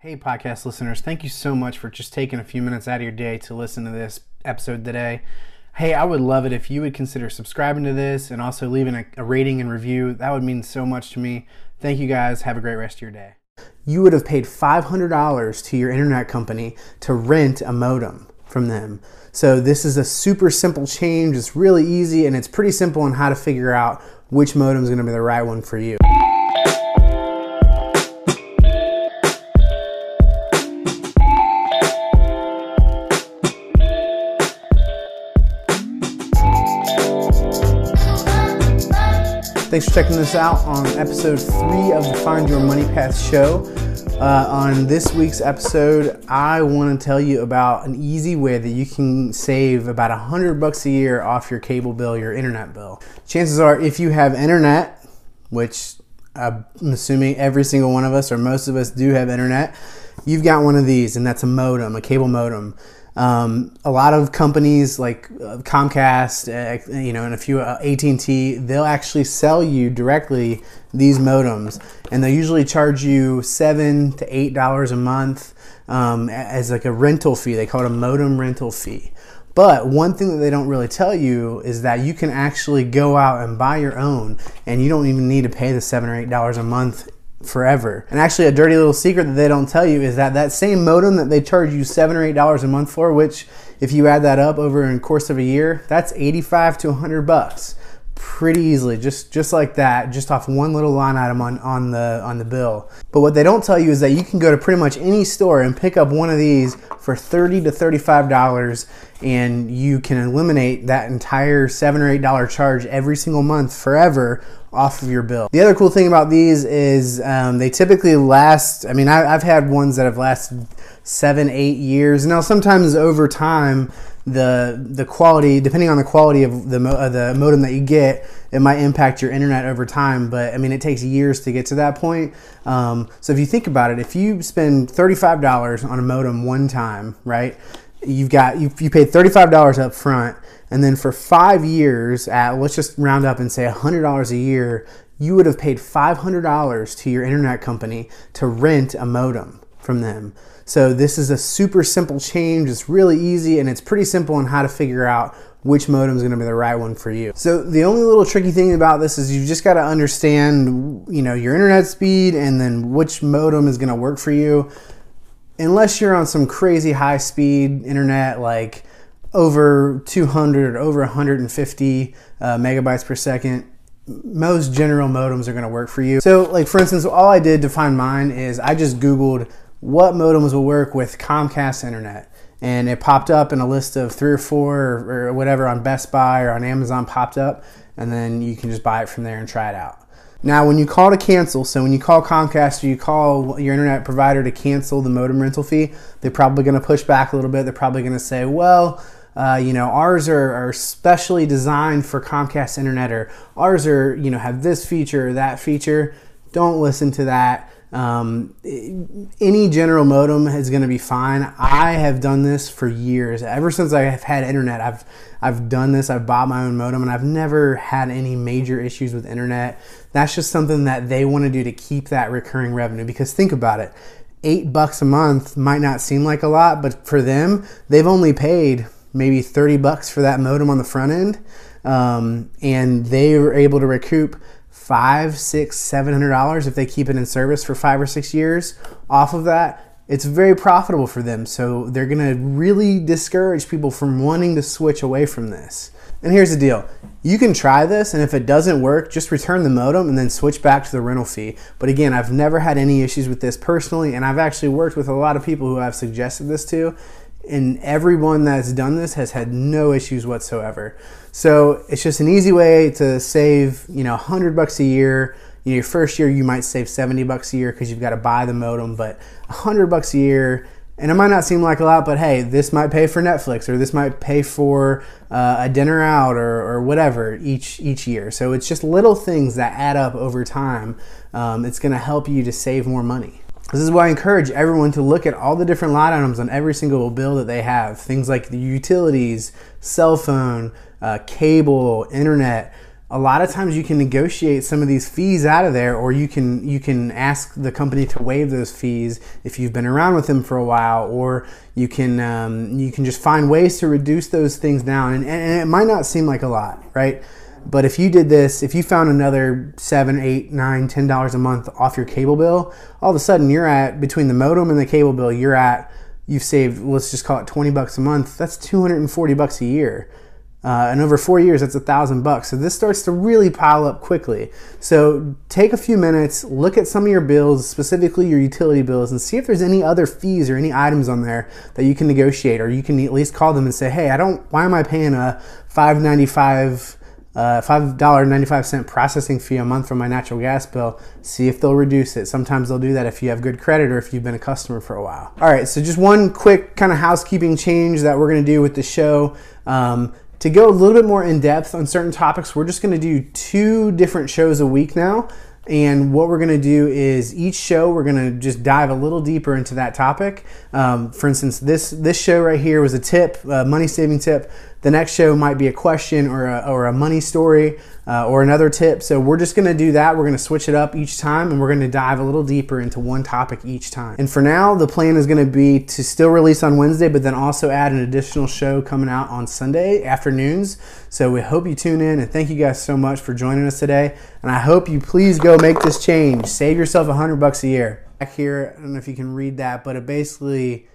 Hey, podcast listeners, thank you so much for just taking a few minutes out of your day to listen to this episode today. Hey, I would love it if you would consider subscribing to this and also leaving a, a, rating and review. That would mean so much to me. Thank you guys. Have a great rest of your day. You would have paid $500 to your internet company to rent a modem from them. So, this is a super simple change. It's really easy and it's pretty simple on how to figure out which modem is going to be the right one for you. Thanks for checking this out on episode three of the Find Your Money Path show. Uh, on this week's episode, I want to tell you about an easy way that you can save about a hundred bucks a year off your cable bill, your internet bill. Chances are, if you have internet, which I'm assuming every single one of us or most of us do have internet, you've got one of these, and that's a modem, a cable modem. Um, a lot of companies like uh, Comcast, uh, you know, and a few uh, AT&T, they'll actually sell you directly these modems, and they usually charge you seven to eight dollars a month um, as like a rental fee. They call it a modem rental fee. But one thing that they don't really tell you is that you can actually go out and buy your own, and you don't even need to pay the seven or eight dollars a month forever. And actually, a dirty little secret that they don't tell you is that that same modem that they charge you seven or eight dollars a month for, which if you add that up over in course of a year, that's 85 to 100 bucks pretty easily just just like that just off one little line item on on the on the bill but what they don't tell you is that you can go to pretty much any store and pick up one of these for 30 to 35 dollars and you can eliminate that entire seven or eight dollar charge every single month forever off of your bill. The other cool thing about these is um, they typically last. I mean, I, have had ones that have lasted seven, eight years. Now, sometimes over time, the the quality, depending on the quality of the uh, the modem that you get, it might impact your internet over time. But I mean, it takes years to get to that point. Um, so if you think about it, if you spend thirty five dollars on a modem one time, right? You've got you, you paid thirty five dollars up front and then for five years, at let's just round up and say $100 a year, you would have paid $500 to your internet company to rent a modem from them. So this is a super simple change. It's really easy and it's pretty simple on how to figure out which modem is going to be the right one for you. So the only little tricky thing about this is you've just got to understand, you know, your internet speed and then which modem is going to work for you. Unless you're on some crazy high speed internet like over 200 or over 150 uh, megabytes per second most general modems are going to work for you so like for instance all i did to find mine is i just googled what modems will work with comcast internet and it popped up in a list of three or four or, or whatever on best buy or on amazon popped up and then you can just buy it from there and try it out now, when you call to cancel, so when you call Comcast or you call your internet provider to cancel the modem rental fee, they're probably going to push back a little bit. They're probably going to say, well, uh, you know, ours are, are specially designed for Comcast Internet, or ours are, you know, have this feature or that feature. Don't listen to that. Um, any general modem is going to be fine. I have done this for years. Ever since I have had internet, I've I've done this. I've bought my own modem, and I've never had any major issues with internet. That's just something that they want to do to keep that recurring revenue. Because think about it, eight bucks a month might not seem like a lot, but for them, they've only paid maybe 30 bucks for that modem on the front end. Um, and they were able to recoup five, six, seven hundred dollars if they keep it in service for five or six years off of that. It's very profitable for them. So they're going to really discourage people from wanting to switch away from this. And here's the deal you can try this, and if it doesn't work, just return the modem and then switch back to the rental fee. But again, I've never had any issues with this personally, and I've actually worked with a lot of people who I've suggested this to, and everyone that's done this has had no issues whatsoever. So it's just an easy way to save, you know, 100 bucks a year. You know, your first year you might save 70 bucks a year because you've got to buy the modem, but 100 bucks a year, and it might not seem like a lot, but hey, this might pay for Netflix or this might pay for uh, a dinner out or, or whatever each each year. So it's just little things that add up over time. Um, it's going to help you to save more money. This is why I encourage everyone to look at all the different line items on every single bill that they have. Things like the utilities, cell phone, uh, cable, internet, a lot of times you can negotiate some of these fees out of there or you can you can ask the company to waive those fees if you've been around with them for a while or you can um, you can just find ways to reduce those things down. And, and it might not seem like a lot right but if you did this if you found another seven eight nine ten dollars a month off your cable bill all of a sudden you're at between the modem and the cable bill you're at you've saved let's just call it 20 bucks a month that's 240 bucks a year uh, and over four years, that's a thousand bucks. So this starts to really pile up quickly. So take a few minutes, look at some of your bills, specifically your utility bills, and see if there's any other fees or any items on there that you can negotiate, or you can at least call them and say, "Hey, I don't. Why am I paying a five ninety five? Uh, $5.95 processing fee a month for my natural gas bill. See if they'll reduce it. Sometimes they'll do that if you have good credit or if you've been a customer for a while. All right, so just one quick kind of housekeeping change that we're gonna do with the show. Um, to go a little bit more in depth on certain topics, we're just going to do two different shows a week now. And what we're to do is each show we're to just dive a little deeper into that topic. Um, for instance, this this show right here was a tip, a money saving tip. The next show might be a question or a, or a money story uh, or another tip. So we're just going to do that. We're going to switch it up each time and we're going to dive a little deeper into one topic each time. And for now, the plan is going to be to still release on Wednesday, but then also add an additional show coming out on Sunday afternoons. So we hope you tune in and thank you guys so much for joining us today. And I hope you please go make this change. Save yourself a hundred bucks a year. Back here, I don't know if you can read that, but it basically